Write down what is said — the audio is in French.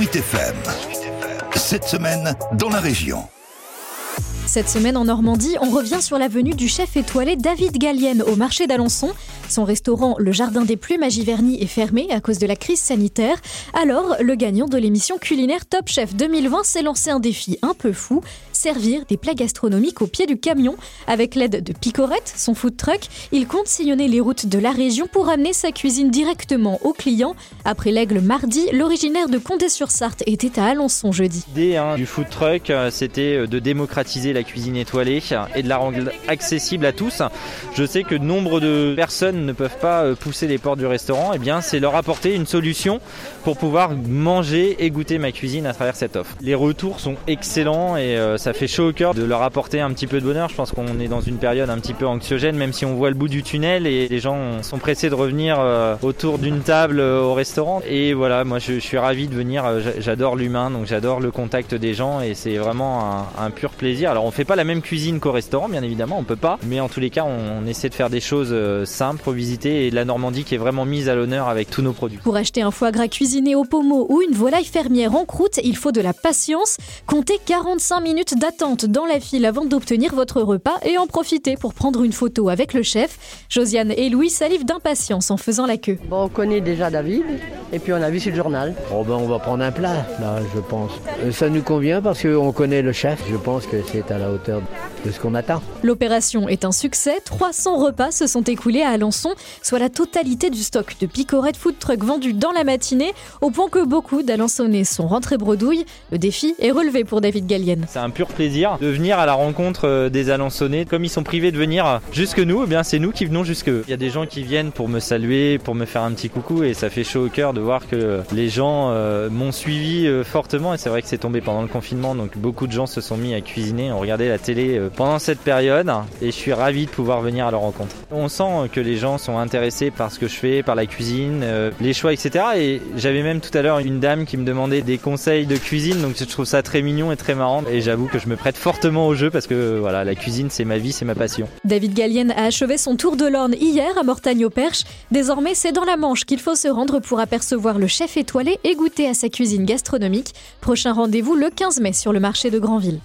Sweet FM. Cette semaine, dans la région. Cette semaine en Normandie, on revient sur la venue du chef étoilé David Gallienne au marché d'Alençon. Son restaurant, le Jardin des Plumes à Giverny, est fermé à cause de la crise sanitaire. Alors, le gagnant de l'émission culinaire Top Chef 2020 s'est lancé un défi un peu fou servir des plats gastronomiques au pied du camion. Avec l'aide de Picorette, son food truck, il compte sillonner les routes de la région pour amener sa cuisine directement aux clients. Après l'aigle mardi, l'originaire de Condé-sur-Sarthe était à Alençon jeudi. L'idée hein, du food truck, euh, c'était euh, de démocratiser la cuisine étoilée et de la rendre accessible à tous. Je sais que nombre de personnes ne peuvent pas euh, pousser les portes du restaurant. Et eh bien, c'est leur apporter une solution pour pouvoir manger et goûter ma cuisine à travers cette offre. Les retours sont excellents et ça ça fait chaud au cœur de leur apporter un petit peu de bonheur. Je pense qu'on est dans une période un petit peu anxiogène, même si on voit le bout du tunnel et les gens sont pressés de revenir euh, autour d'une table euh, au restaurant. Et voilà, moi je, suis ravi de venir. Euh, j'adore l'humain, donc j'adore le contact des gens et c'est vraiment un, pur plaisir. Alors on fait pas la même cuisine qu'au restaurant, bien évidemment, on peut pas. Mais en tous les cas, on, essaie de faire des choses simples pour visiter et la Normandie qui est vraiment mise à l'honneur avec tous nos produits. Pour acheter un foie gras cuisiné au pommeau ou une volaille fermière en croûte, il faut de la patience. Comptez 45 minutes d'attente dans la file avant d'obtenir votre repas et en profiter pour prendre une photo avec le chef. Josiane et Louis salivent d'impatience en faisant la queue. Bon, on connaît déjà David et puis on a vu sur le journal. Oh ben on va prendre un plat là, je pense. Euh, ça nous convient parce qu'on connaît le chef. Je pense que c'est à la hauteur de ce qu'on attend. L'opération est un succès. 300 repas se sont écoulés à Alençon, soit la totalité du stock de picorette food truck vendu dans la matinée, au point que beaucoup d'Alençonnais sont rentrés bredouilles. Le défi est relevé pour David Gallienne. C'est un pur plaisir de venir à la rencontre euh, des Alençonnais. Comme ils sont privés de venir jusque nous, eh bien c'est nous qui venons jusque eux. Il y a des gens qui viennent pour me saluer, pour me faire un petit coucou et ça fait chaud au cœur de voir que les gens euh, m'ont suivi euh, fortement et c'est vrai que c'est tombé pendant le confinement donc beaucoup de gens se sont mis à cuisiner, ont regardé la télé pendant cette période et je suis ravi de pouvoir venir à leur rencontre. On sent que les gens sont intéressés par ce que je fais, par la cuisine, les choix, etc. Et j'avais même tout à l'heure une dame qui me demandait des conseils de cuisine donc je trouve ça très mignon et très marrant et j'avoue que je me prête fortement au jeu parce que voilà, la cuisine c'est ma vie, c'est ma passion. David Gallienne a achevé son tour de l'Orne hier à Mortagne-au-Perche. Désormais, c'est dans la Manche qu'il faut se rendre pour apercevoir le chef étoilé et goûter à sa cuisine gastronomique. Prochain rendez-vous le 15 mai sur le marché de Granville.